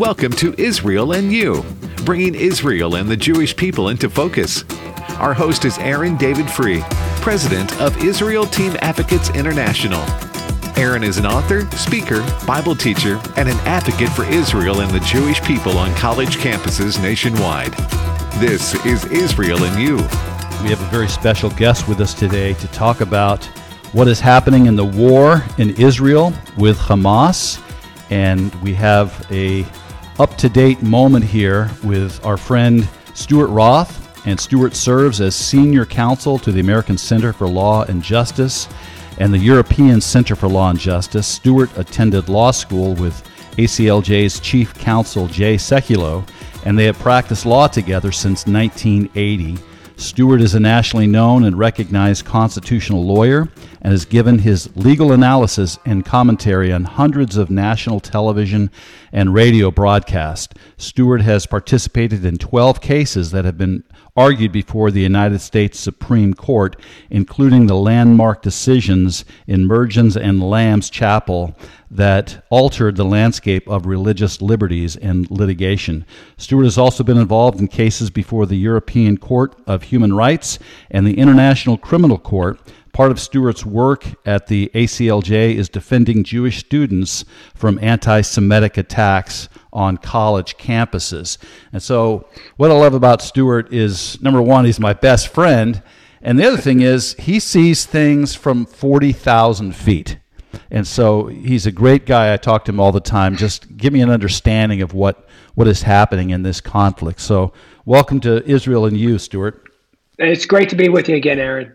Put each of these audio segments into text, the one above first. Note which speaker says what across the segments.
Speaker 1: Welcome to Israel and You, bringing Israel and the Jewish people into focus. Our host is Aaron David Fruh, president of Israel Team Advocates International. Aaron is an author, speaker, Bible teacher, and an advocate for Israel and the Jewish people on college campuses nationwide. This is Israel and You.
Speaker 2: We have a very special guest with us today to talk about what is happening in the war in Israel with Hamas. And we have a up-to-date moment here with our friend Stuart Roth. And Stuart serves as senior counsel to the American Center for Law and Justice and the European Center for Law and Justice. Stuart attended law school with ACLJ's chief counsel Jay Sekulow, and they have practiced law together since 1980. Stuart is a nationally known and recognized constitutional lawyer and has given his legal analysis and commentary on hundreds of national television and radio broadcast. Stuart has participated in 12 cases that have been argued before the United States Supreme Court, including the landmark decisions in Mergens and Lamb's Chapel that altered the landscape of religious liberties and litigation. Stuart has also been involved in cases before the European Court of Human Rights and the International Criminal Court. Part of Stuart's work at the ACLJ is defending Jewish students from anti Semitic attacks on college campuses. And so, what I love about Stuart is number one, he's my best friend. And the other thing is, he sees things from 40,000 feet. And so he's a great guy. I talk to him all the time. Just give me an understanding of what, what is happening in this conflict. So, welcome to Israel and you, Stuart.
Speaker 3: It's great to be with you again, Aaron.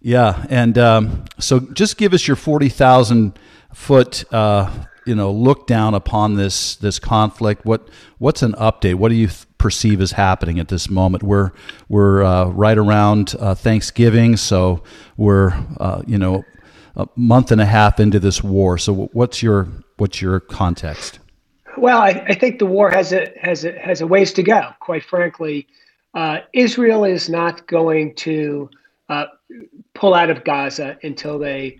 Speaker 2: Yeah, and um, so just give us your forty thousand foot, uh, you know, look down upon this this conflict. What what's an update? What do you th- perceive is happening at this moment? We're we're uh, right around uh, Thanksgiving, so we're uh, you know a month and a half into this war. So what's your what's your context?
Speaker 3: Well, I, I think the war has a has a has a ways to go. Quite frankly, uh, Israel is not going to uh, pull out of Gaza until they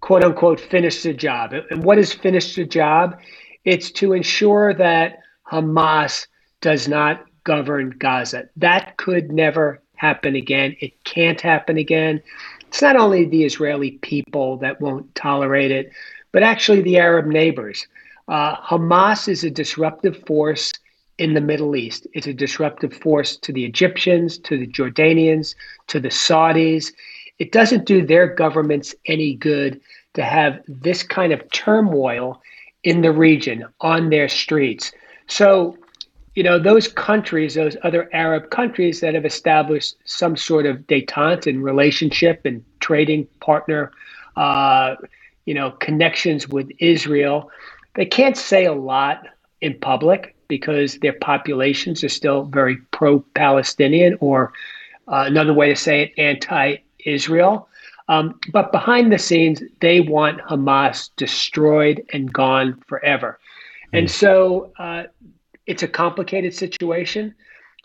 Speaker 3: quote unquote finish the job. And what is finish the job? It's to ensure that Hamas does not govern Gaza. That could never happen again. It can't happen again. It's not only the Israeli people that won't tolerate it, but actually the Arab neighbors. Uh, Hamas is a disruptive force in the Middle East. It's a disruptive force to the Egyptians, to the Jordanians, to the Saudis. It doesn't do their governments any good to have this kind of turmoil in the region on their streets. So, you know, those countries, those other Arab countries that have established some sort of detente and relationship and trading partner, uh, you know, connections with Israel, they can't say a lot in public because their populations are still very pro Palestinian, or uh, another way to say it, anti Israel. Um, but behind the scenes, they want Hamas destroyed and gone forever. Mm. And so uh, it's a complicated situation.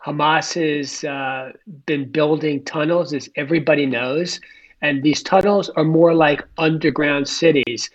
Speaker 3: Hamas has uh, been building tunnels, as everybody knows, and these tunnels are more like underground cities.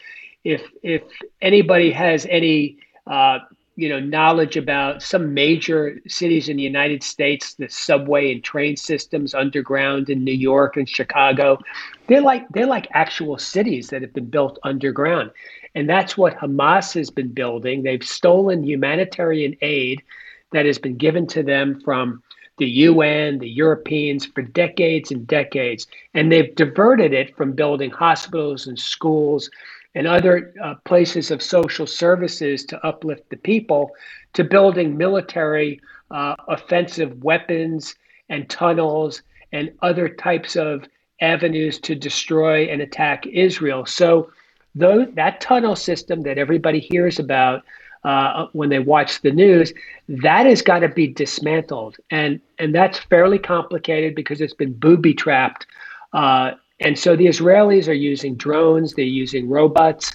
Speaker 3: If if anybody has any uh, you know knowledge about some major cities in the United States, the subway and train systems underground in New York and Chicago. They're like they're like actual cities that have been built underground. And that's what Hamas has been building. They've stolen humanitarian aid that has been given to them from the UN, the Europeans for decades and decades. And they've diverted it from building hospitals and schools and other uh, places of social services to uplift the people to building military uh, offensive weapons and tunnels and other types of avenues to destroy and attack Israel. So, though that tunnel system that everybody hears about uh, when they watch the news, that has got to be dismantled, and and that's fairly complicated because it's been booby trapped uh, and so the Israelis are using drones, they're using robots,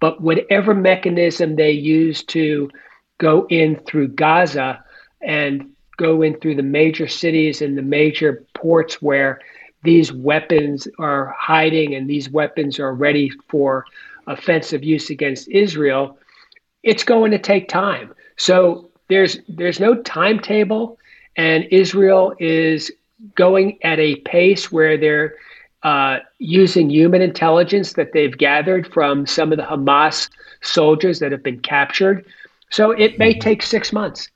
Speaker 3: but whatever mechanism they use to go in through Gaza and go in through the major cities and the major ports where these weapons are hiding and these weapons are ready for offensive use against Israel, it's going to take time. So there's there's no timetable, and Israel is going at a pace where they're uh, using human intelligence that they've gathered from some of the Hamas soldiers that have been captured. So it may mm-hmm. take six months.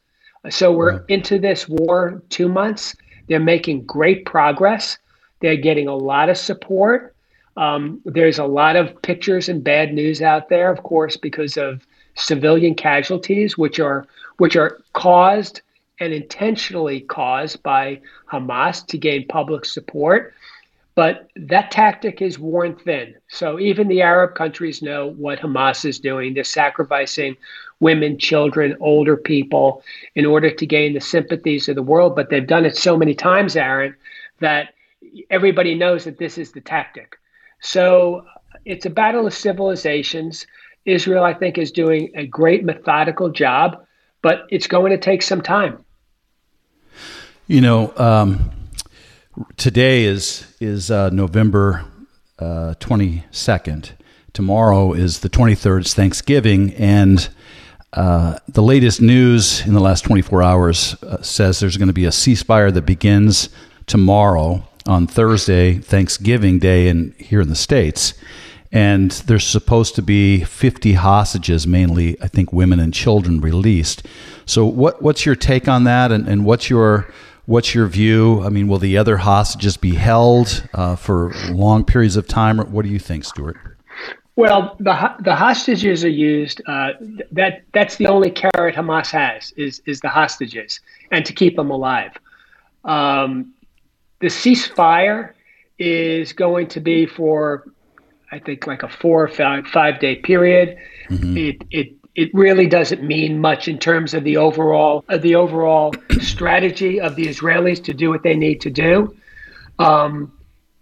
Speaker 3: So we're into this war two months. They're making great progress. They're getting a lot of support. Um, there's a lot of pictures and bad news out there, of course, because of civilian casualties, which are which are caused and intentionally caused by Hamas to gain public support. But that tactic is worn thin. So even the Arab countries know what Hamas is doing. They're sacrificing women, children, older people in order to gain the sympathies of the world. But they've done it so many times, Aaron, that everybody knows that this is the tactic. So it's a battle of civilizations. Israel, I think, is doing a great methodical job, but it's going to take some time.
Speaker 2: You know, um, today is is uh, November twenty uh, second. Tomorrow is the twenty third. Thanksgiving, and uh, the latest news in the last 24 hours uh, says there's going to be a ceasefire that begins tomorrow on Thursday, Thanksgiving Day, in here in the states. And there's supposed to be 50 hostages, mainly I think women and children, released. So, what what's your take on that, and, and what's your what's your view? I mean, will the other hostages be held uh, for long periods of time? What do you think, Stuart?
Speaker 3: Well, the the hostages are used. Uh, that that's the only carrot Hamas has is is the hostages, and to keep them alive. Um, the ceasefire is going to be for, I think, like a four or five, five day period. Mm-hmm. It it it really doesn't mean much in terms of the overall of the overall strategy of the Israelis to do what they need to do. Um,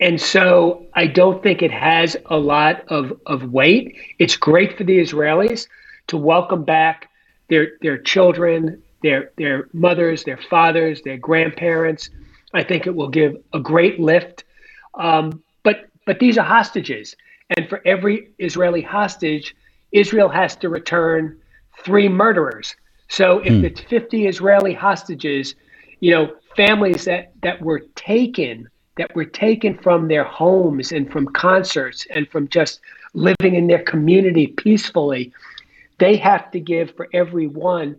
Speaker 3: and so I don't think it has a lot of, of weight. It's great for the Israelis to welcome back their their children, their their mothers, their fathers, their grandparents. I think it will give a great lift. Um, but but these are hostages, and for every Israeli hostage, Israel has to return three murderers. So if hmm. it's 50 Israeli hostages, you know, families that that were taken that were taken from their homes and from concerts and from just living in their community peacefully, they have to give for every one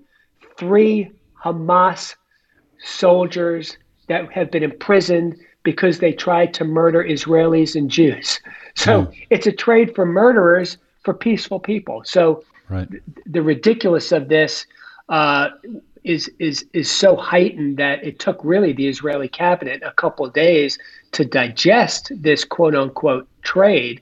Speaker 3: three Hamas soldiers that have been imprisoned because they tried to murder Israelis and Jews. So mm. it's a trade for murderers for peaceful people. So right. th- the ridiculous of this uh, is is is so heightened that it took really the Israeli cabinet a couple of days to digest this quote unquote trade,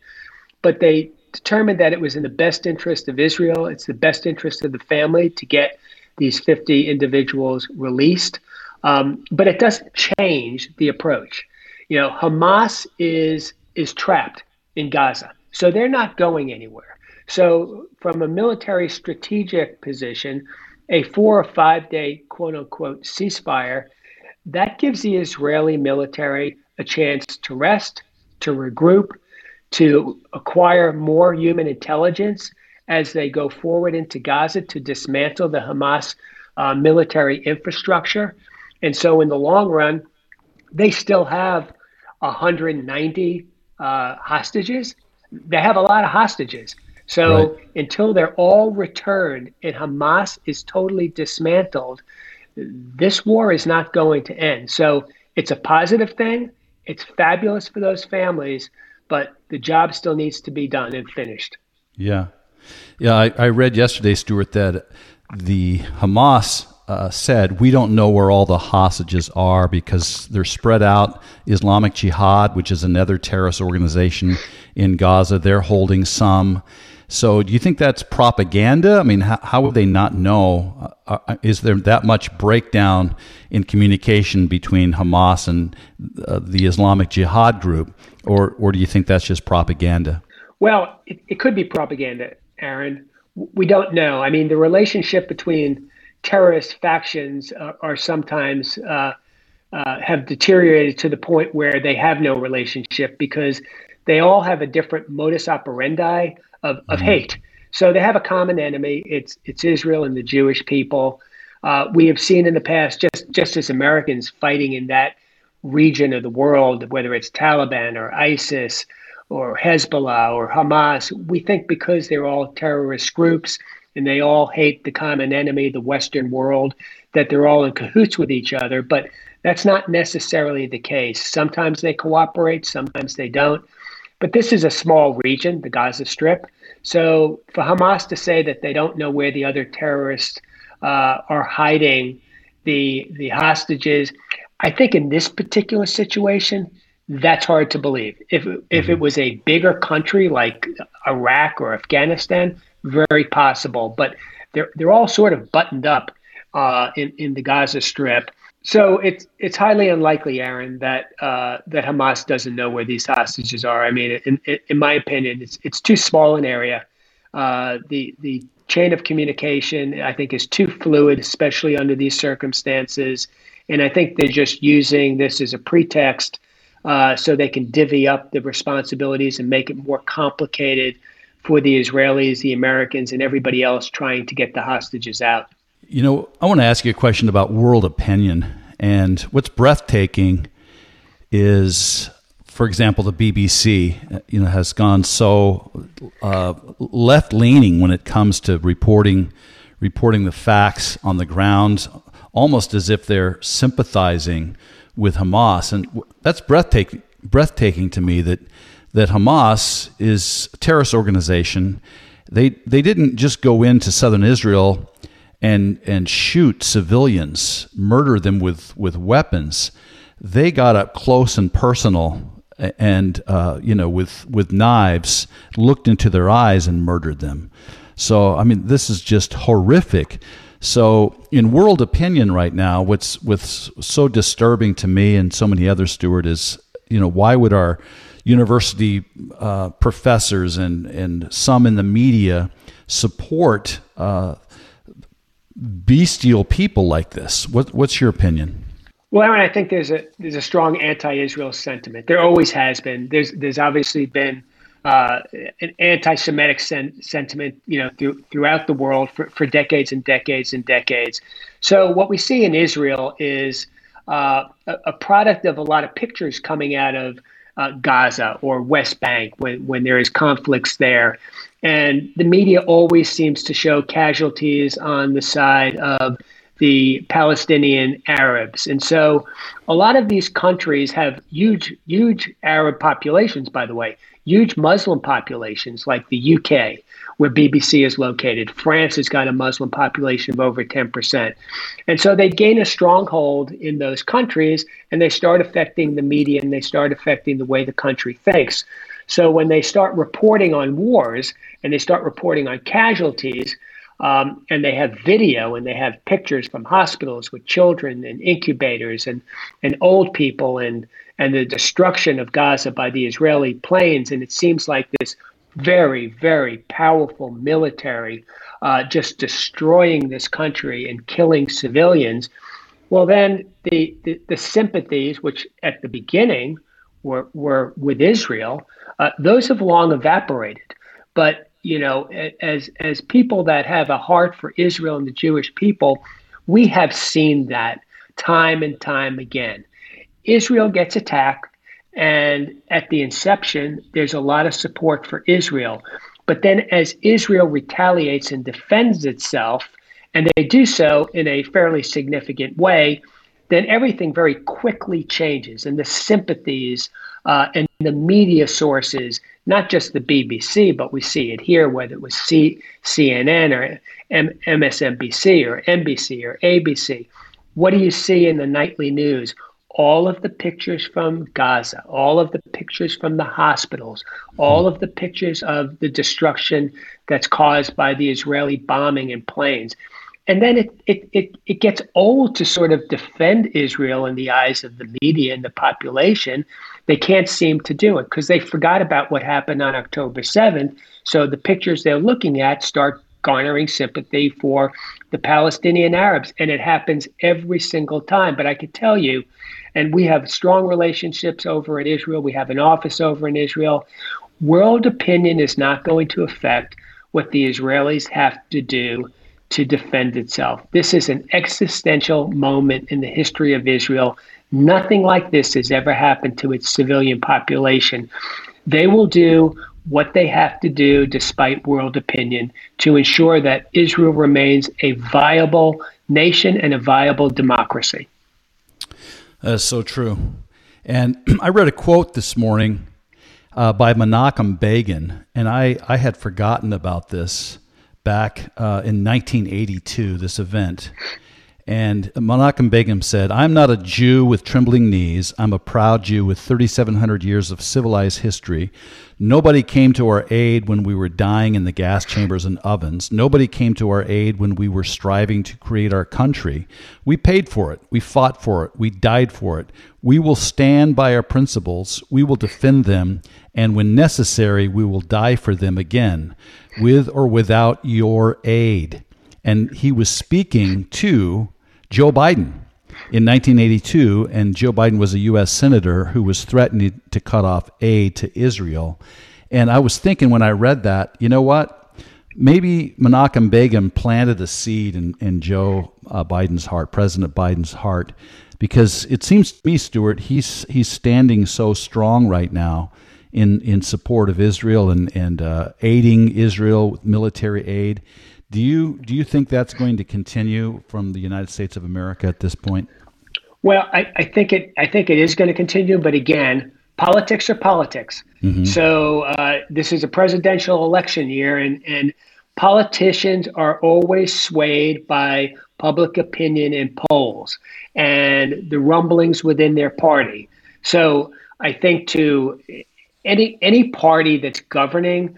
Speaker 3: but they determined that it was in the best interest of Israel. It's the best interest of the family to get these 50 individuals released. Um, but it doesn't change the approach. You know, Hamas is is trapped in Gaza, so they're not going anywhere. So, from a military strategic position, a four or five day quote unquote ceasefire, that gives the Israeli military a chance to rest, to regroup, to acquire more human intelligence as they go forward into Gaza to dismantle the Hamas uh, military infrastructure. And so, in the long run, they still have 190 uh, hostages. They have a lot of hostages. So right. until they're all returned and Hamas is totally dismantled, this war is not going to end. So it's a positive thing. It's fabulous for those families, but the job still needs to be done and finished.
Speaker 2: Yeah. Yeah, I, I read yesterday, Stuart, that the Hamas uh, said, We don't know where all the hostages are because they're spread out. Islamic Jihad, which is another terrorist organization in Gaza, they're holding some. So, do you think that's propaganda? I mean, how, how would they not know? Uh, uh, is there that much breakdown in communication between Hamas and uh, the Islamic Jihad group, or or do you think that's just propaganda?
Speaker 3: Well, it, it could be propaganda, Aaron. We don't know. I mean, the relationship between terrorist factions uh, are sometimes uh, uh, have deteriorated to the point where they have no relationship because they all have a different modus operandi of, of mm-hmm. hate. So they have a common enemy. It's it's Israel and the Jewish people. Uh, we have seen in the past, just just as Americans fighting in that region of the world, whether it's Taliban or ISIS or Hezbollah or Hamas, we think because they're all terrorist groups and they all hate the common enemy, the Western world, that they're all in cahoots with each other. But that's not necessarily the case. Sometimes they cooperate, sometimes they don't. But this is a small region, the Gaza Strip. So for Hamas to say that they don't know where the other terrorists uh, are hiding the the hostages, I think in this particular situation, that's hard to believe. If if it mm-hmm. was a bigger country like Iraq or Afghanistan, very possible. But they're they're all sort of buttoned up uh, in in the Gaza Strip. So it's it's highly unlikely, Aaron, that uh, that Hamas doesn't know where these hostages are. I mean, in, in my opinion, it's it's too small an area. Uh, the the chain of communication, I think, is too fluid, especially under these circumstances. And I think they're just using this as a pretext uh, so they can divvy up the responsibilities and make it more complicated for the Israelis, the Americans, and everybody else trying to get the hostages out.
Speaker 2: You know, I want to ask you a question about world opinion. And what's breathtaking is, for example, the BBC, you know, has gone so uh, left leaning when it comes to reporting reporting the facts on the ground, almost as if they're sympathizing with Hamas, and that's breathtaking. Breathtaking to me that that Hamas is a terrorist organization. They they didn't just go into southern Israel and and shoot civilians, murder them with with weapons. They got up close and personal, and uh, you know with with knives, looked into their eyes and murdered them. So I mean, this is just horrific. So, in world opinion right now, what's what's so disturbing to me and so many others, Stuart, is you know why would our university uh, professors and and some in the media support uh, bestial people like this? What, what's your opinion?
Speaker 3: Well, Aaron, I think there's a there's a strong anti-Israel sentiment. There always has been. There's there's obviously been uh, an anti-Semitic sen- sentiment, you know, through, throughout the world for, for decades and decades and decades. So what we see in Israel is uh, a, a, product of a lot of pictures coming out of uh, Gaza or West Bank when, when there is conflicts there. And the media always seems to show casualties on the side of the Palestinian Arabs. And so a lot of these countries have huge, huge Arab populations, by the way huge Muslim populations like the UK, where BBC is located. France has got a Muslim population of over 10%. And so they gain a stronghold in those countries and they start affecting the media and they start affecting the way the country thinks. So when they start reporting on wars and they start reporting on casualties, um, and they have video and they have pictures from hospitals with children and incubators and, and old people and and the destruction of Gaza by the Israeli planes. And it seems like this very, very powerful military uh, just destroying this country and killing civilians. Well, then the, the, the sympathies, which at the beginning were, were with Israel, uh, those have long evaporated. But you know, as as people that have a heart for Israel and the Jewish people, we have seen that time and time again. Israel gets attacked, and at the inception, there's a lot of support for Israel. But then, as Israel retaliates and defends itself, and they do so in a fairly significant way, then everything very quickly changes, and the sympathies uh, and the media sources, not just the BBC, but we see it here, whether it was C- CNN or M- MSNBC or NBC or ABC. What do you see in the nightly news? All of the pictures from Gaza, all of the pictures from the hospitals, all of the pictures of the destruction that's caused by the Israeli bombing and planes. And then it, it, it, it gets old to sort of defend Israel in the eyes of the media and the population. They can't seem to do it because they forgot about what happened on October 7th. So the pictures they're looking at start garnering sympathy for the Palestinian Arabs. And it happens every single time. But I can tell you, and we have strong relationships over in Israel. We have an office over in Israel. World opinion is not going to affect what the Israelis have to do to defend itself. This is an existential moment in the history of Israel. Nothing like this has ever happened to its civilian population. They will do what they have to do, despite world opinion, to ensure that Israel remains a viable nation and a viable democracy.
Speaker 2: That's so true. And I read a quote this morning uh, by Menachem Begin, and I, I had forgotten about this back uh, in 1982, this event. And Menachem Begin said, I'm not a Jew with trembling knees. I'm a proud Jew with 3,700 years of civilized history. Nobody came to our aid when we were dying in the gas chambers and ovens. Nobody came to our aid when we were striving to create our country. We paid for it. We fought for it. We died for it. We will stand by our principles. We will defend them. And when necessary, we will die for them again, with or without your aid. And he was speaking to Joe Biden in 1982, and Joe Biden was a U.S. senator who was threatening to cut off aid to Israel. And I was thinking when I read that, you know what? Maybe Menachem Begin planted a seed in, in Joe uh, Biden's heart, President Biden's heart, because it seems to me, Stuart, he's he's standing so strong right now in in support of Israel and and uh, aiding Israel with military aid. Do you do you think that's going to continue from the United States of America at this point?
Speaker 3: Well, I, I think it I think it is going to continue, but again, politics are politics. Mm-hmm. So uh, this is a presidential election year, and and politicians are always swayed by public opinion in polls and the rumblings within their party. So I think to any any party that's governing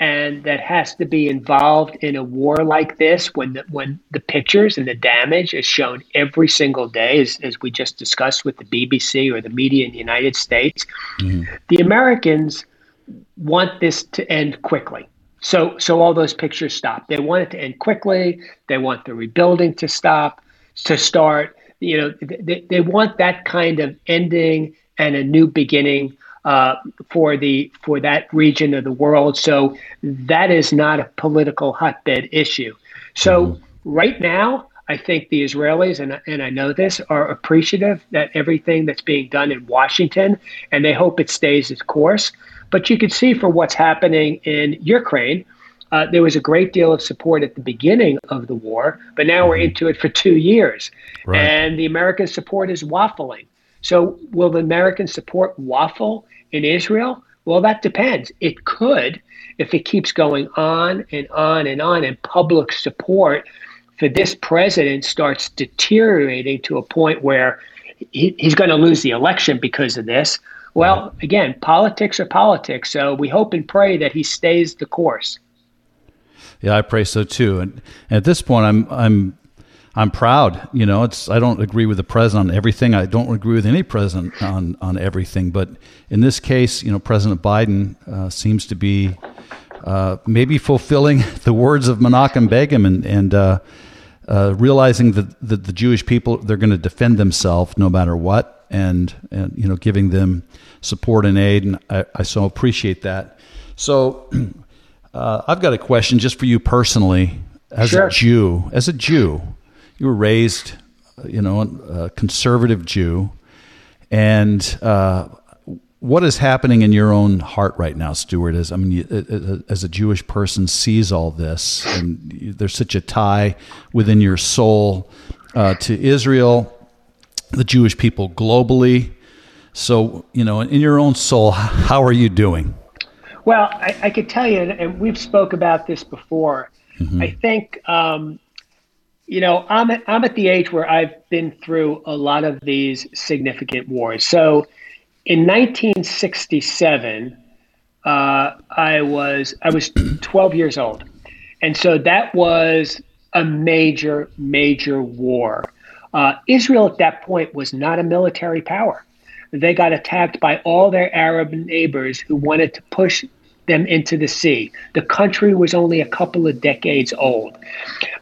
Speaker 3: and that has to be involved in a war like this when the, when the pictures and the damage is shown every single day, as, as we just discussed with the BBC or the media in the United States, mm-hmm. the Americans want this to end quickly. So, so all those pictures stop. They want it to end quickly. They want the rebuilding to stop, to start. You know, they, they want that kind of ending and a new beginning uh, for the for that region of the world. So that is not a political hotbed issue. So mm-hmm. right now, I think the Israelis and and I know this are appreciative that everything that's being done in Washington, and they hope it stays its course. But you can see for what's happening in Ukraine. Uh, there was a great deal of support at the beginning of the war, but now we're mm-hmm. into it for two years. Right. And the American support is waffling. So, will the Americans support waffle in Israel? Well, that depends. It could if it keeps going on and on and on, and public support for this president starts deteriorating to a point where he, he's going to lose the election because of this. Well, mm-hmm. again, politics are politics. So we hope and pray that he stays the course.
Speaker 2: Yeah, I pray so too. And at this point, I'm I'm I'm proud. You know, it's I don't agree with the president on everything. I don't agree with any president on on everything. But in this case, you know, President Biden uh, seems to be uh, maybe fulfilling the words of Menachem Begin and and uh, uh realizing that, that the Jewish people they're going to defend themselves no matter what, and and you know, giving them support and aid. And I, I so appreciate that. So. Uh, I've got a question just for you personally, as sure. a Jew. As a Jew, you were raised, you know, a conservative Jew, and uh, what is happening in your own heart right now, Stuart? As I mean, you, as a Jewish person, sees all this, and there's such a tie within your soul uh, to Israel, the Jewish people globally. So, you know, in your own soul, how are you doing?
Speaker 3: Well, I, I could tell you, and we've spoke about this before. Mm-hmm. I think um, you know, I'm at, I'm at the age where I've been through a lot of these significant wars. So, in 1967, uh, I was I was 12 years old, and so that was a major major war. Uh, Israel at that point was not a military power. They got attacked by all their Arab neighbors who wanted to push them into the sea. The country was only a couple of decades old.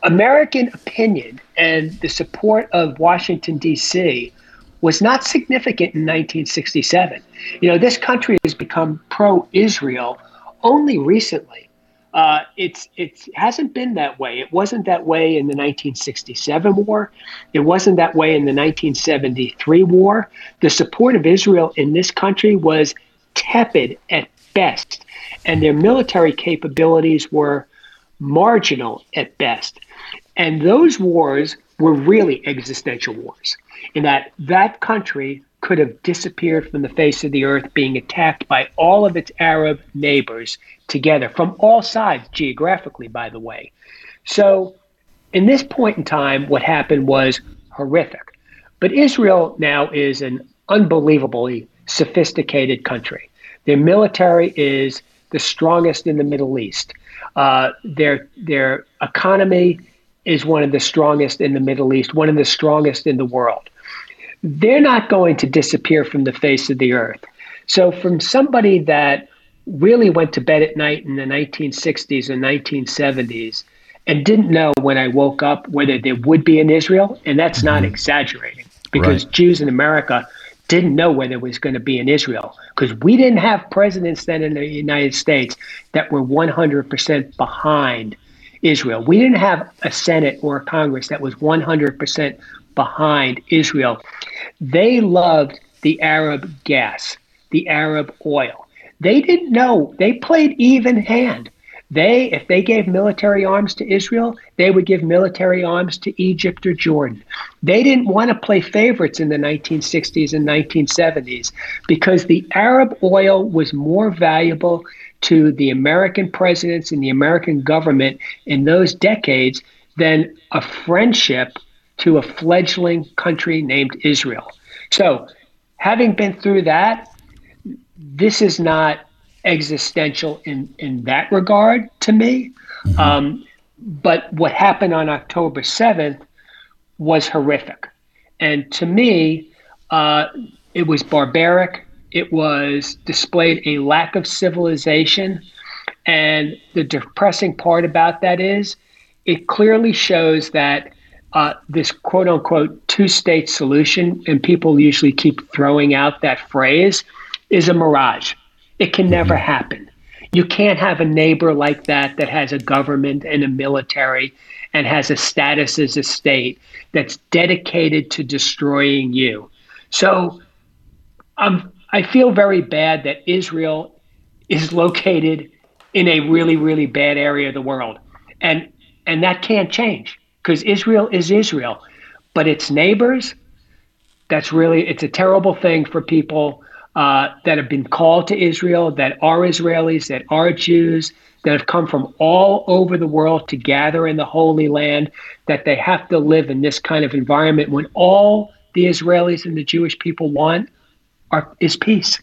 Speaker 3: American opinion and the support of Washington, D.C. was not significant in 1967. You know, this country has become pro Israel only recently. uh, it's it hasn't been that way. It wasn't that way in the 1967 war. It wasn't that way in the 1973 war. The support of Israel in this country was tepid at best, and their military capabilities were marginal at best. And those wars were really existential wars, in that that country could have disappeared from the face of the earth, being attacked by all of its Arab neighbors together from all sides, geographically, by the way. So, in this point in time, what happened was horrific. But Israel now is an unbelievably sophisticated country. Their military is the strongest in the Middle East. Uh, their their economy is one of the strongest in the Middle East, one of the strongest in the world. They're not going to disappear from the face of the earth. So, from somebody that really went to bed at night in the 1960s and 1970s and didn't know when I woke up whether there would be an Israel, and that's not mm-hmm. exaggerating because right. Jews in America didn't know whether there was going to be in Israel because we didn't have presidents then in the United States that were 100% behind Israel. We didn't have a Senate or a Congress that was 100% behind Israel. They loved the Arab gas, the Arab oil. They didn't know. They played even hand. They, if they gave military arms to Israel, they would give military arms to Egypt or Jordan. They didn't want to play favorites in the 1960s and 1970s because the Arab oil was more valuable to the American presidents and the American government in those decades than a friendship to a fledgling country named Israel. So, having been through that, this is not existential in, in that regard to me. Mm-hmm. Um, but what happened on October 7th was horrific. And to me, uh, it was barbaric. It was displayed a lack of civilization. And the depressing part about that is it clearly shows that uh, this quote unquote two state solution, and people usually keep throwing out that phrase, is a mirage. It can never mm-hmm. happen. You can't have a neighbor like that that has a government and a military and has a status as a state that's dedicated to destroying you. So um, I feel very bad that Israel is located in a really, really bad area of the world. And and that can't change because Israel is Israel. But its neighbors, that's really it's a terrible thing for people uh, that have been called to Israel, that are Israelis, that are Jews, that have come from all over the world to gather in the Holy Land, that they have to live in this kind of environment when all the Israelis and the Jewish people want are, is peace.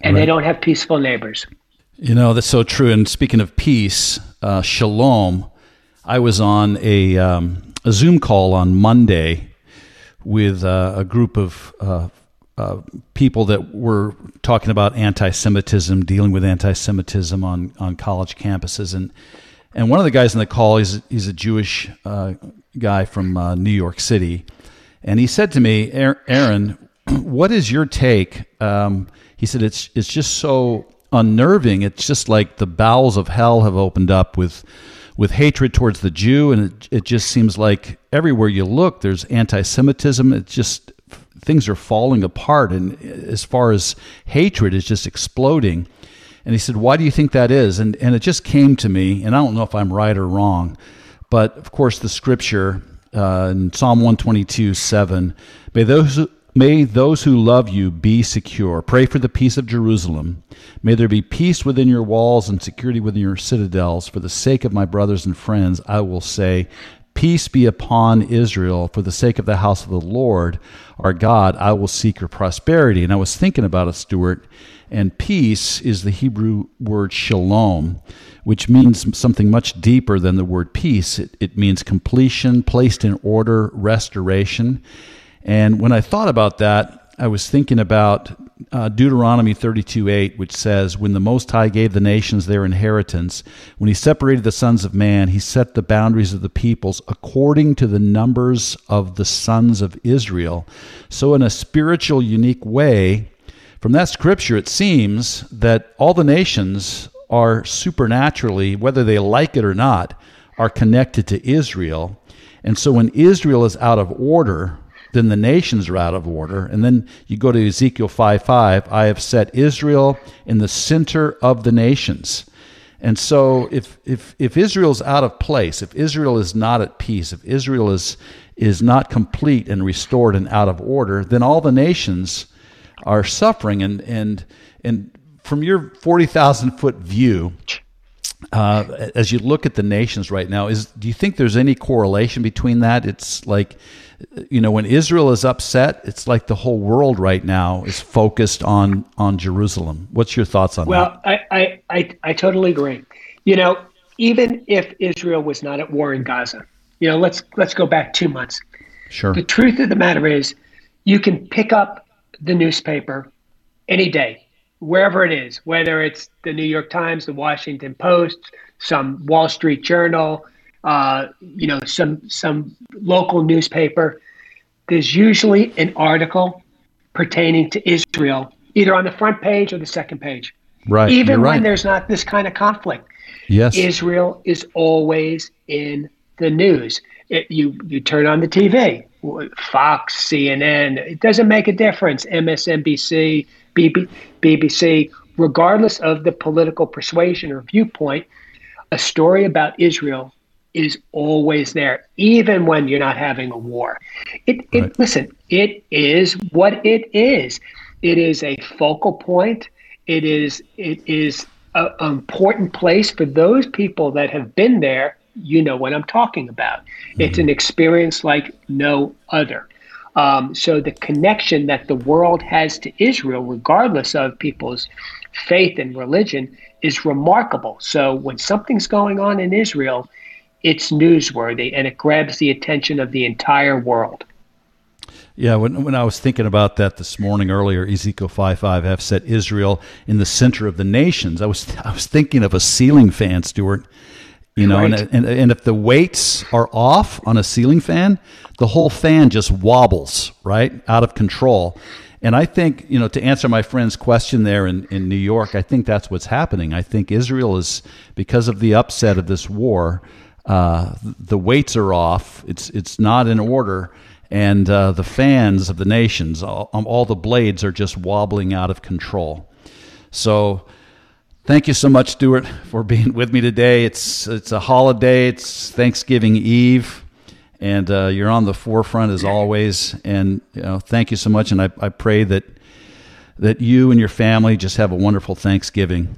Speaker 3: And right. they don't have peaceful neighbors.
Speaker 2: You know, that's so true. And speaking of peace, uh, shalom, I was on a, um, a Zoom call on Monday with uh, a group of uh, uh, people that were talking about anti-Semitism, dealing with anti-Semitism on, on college campuses, and and one of the guys in the call he's he's a Jewish uh, guy from uh, New York City, and he said to me, Aaron, what is your take? Um, he said it's it's just so unnerving. It's just like the bowels of hell have opened up with with hatred towards the Jew, and it, it just seems like everywhere you look, there's anti-Semitism. It's just things are falling apart, and as far as hatred is just exploding. And he said, "Why do you think that is?" And and it just came to me, and I don't know if I'm right or wrong, but of course the scripture uh, in Psalm 122, seven, may those May those who love you be secure. Pray for the peace of Jerusalem. May there be peace within your walls and security within your citadels. For the sake of my brothers and friends, I will say, Peace be upon Israel. For the sake of the house of the Lord our God, I will seek your prosperity. And I was thinking about it, Stuart, and peace is the Hebrew word shalom, which means something much deeper than the word peace. It, it means completion, placed in order, restoration. And when I thought about that, I was thinking about uh, Deuteronomy 32 8, which says, When the Most High gave the nations their inheritance, when he separated the sons of man, he set the boundaries of the peoples according to the numbers of the sons of Israel. So, in a spiritual, unique way, from that scripture, it seems that all the nations are supernaturally, whether they like it or not, are connected to Israel. And so when Israel is out of order, then the nations are out of order. And then you go to Ezekiel 5 5, I have set Israel in the center of the nations. And so if, if, if Israel's out of place, if Israel is not at peace, if Israel is, is not complete and restored and out of order, then all the nations are suffering. And, and, and from your 40,000 foot view, uh, as you look at the nations right now, is do you think there's any correlation between that? It's like, you know, when Israel is upset, it's like the whole world right now is focused on on Jerusalem. What's your thoughts on
Speaker 3: well, that? Well, I, I, I I totally agree. You know, even if Israel was not at war in Gaza, you know, let's let's go back two months.
Speaker 2: Sure.
Speaker 3: The truth of the matter is, you can pick up the newspaper any day wherever it is, whether it's the New York Times, the Washington Post, some Wall Street Journal, uh, you know, some some local newspaper. There's usually an article pertaining to Israel, either on the front page or the second page.
Speaker 2: Right.
Speaker 3: Even
Speaker 2: right.
Speaker 3: when there's not this kind of conflict.
Speaker 2: Yes.
Speaker 3: Israel is always in the news. It, you you turn on the TV, Fox, CNN. It doesn't make a difference. MSNBC, BBC, regardless of the political persuasion or viewpoint, a story about Israel is always there, even when you're not having a war. It, it right. listen, it is what it is. It is a focal point. It is it is an important place for those people that have been there. You know what I'm talking about. Mm-hmm. It's an experience like no other. Um, so the connection that the world has to Israel, regardless of people's faith and religion, is remarkable. So when something's going on in Israel, it's newsworthy and it grabs the attention of the entire world.
Speaker 2: Yeah, when, when I was thinking about that this morning earlier, Ezekiel 5 5 have set Israel in the center of the nations. I was I was thinking of a ceiling fan, Stuart. You know, right. and, and and if the weights are off on a ceiling fan, the whole fan just wobbles, right? Out of control. And I think, you know, to answer my friend's question there in, in New York, I think that's what's happening. I think Israel is, because of the upset of this war, uh, the weights are off. It's, it's not in order. And uh, the fans of the nations, all, all the blades are just wobbling out of control. So, Thank you so much, Stuart, for being with me today. It's it's a holiday. It's Thanksgiving Eve and uh, you're on the forefront as always. And you know, thank you so much. And I, I pray that that you and your family just have a wonderful Thanksgiving.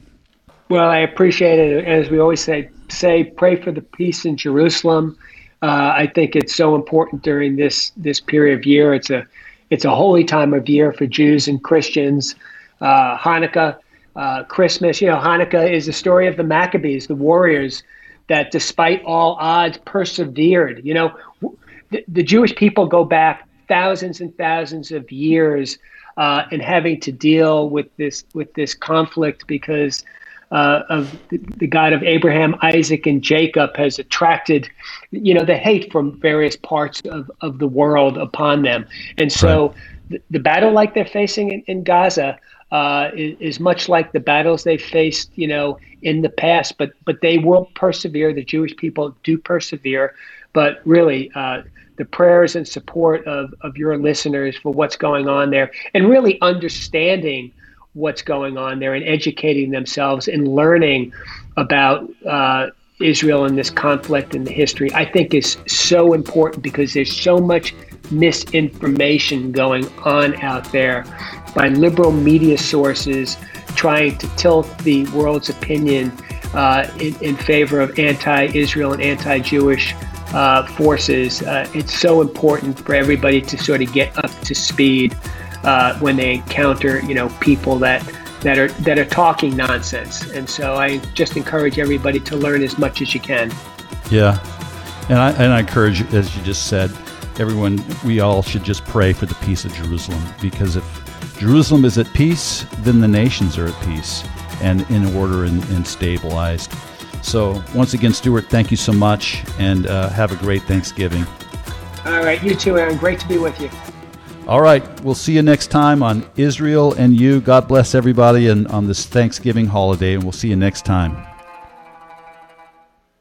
Speaker 3: Well, I appreciate it. As we always say, say pray for the peace in Jerusalem. Uh, I think it's so important during this this period of year. It's a it's a holy time of year for Jews and Christians. Uh, Hanukkah, uh, Christmas. You know, Hanukkah is the story of the Maccabees, the warriors that despite all odds persevered. You know, the, the Jewish people go back thousands and thousands of years uh, and having to deal with this with this conflict because uh, of the, the, God of Abraham, Isaac, and Jacob has attracted, you know, the hate from various parts of, of the world upon them. And so right. the, the, battle like they're facing in, in Gaza uh, is, much like the battles they faced, you know, in the past. But but they will persevere. The Jewish people do persevere. But really, uh, the prayers and support of of your listeners for what's going on there, and really understanding what's going on there, and educating themselves and learning about. Uh, Israel and this conflict and the history, I think is so important because there's so much misinformation going on out there by liberal media sources trying to tilt the world's opinion uh, in, in, favor of anti-Israel and anti-Jewish uh, forces. Uh, it's so important for everybody to sort of get up to speed uh, when they encounter, you know, people that that are that are talking nonsense. And so I just encourage everybody to learn as much as you can.
Speaker 2: Yeah, and I and I encourage, as you just said, everyone. We all should just pray for the peace of Jerusalem because if Jerusalem is at peace, then the nations are at peace and in order and, and stabilized. So, once again, Stuart, thank you so much and uh, have a great Thanksgiving.
Speaker 3: All right, you too, Aaron. Great to be with you.
Speaker 2: All right. We'll see you next time on Israel and You. God bless everybody and on this Thanksgiving holiday, and we'll see you next time.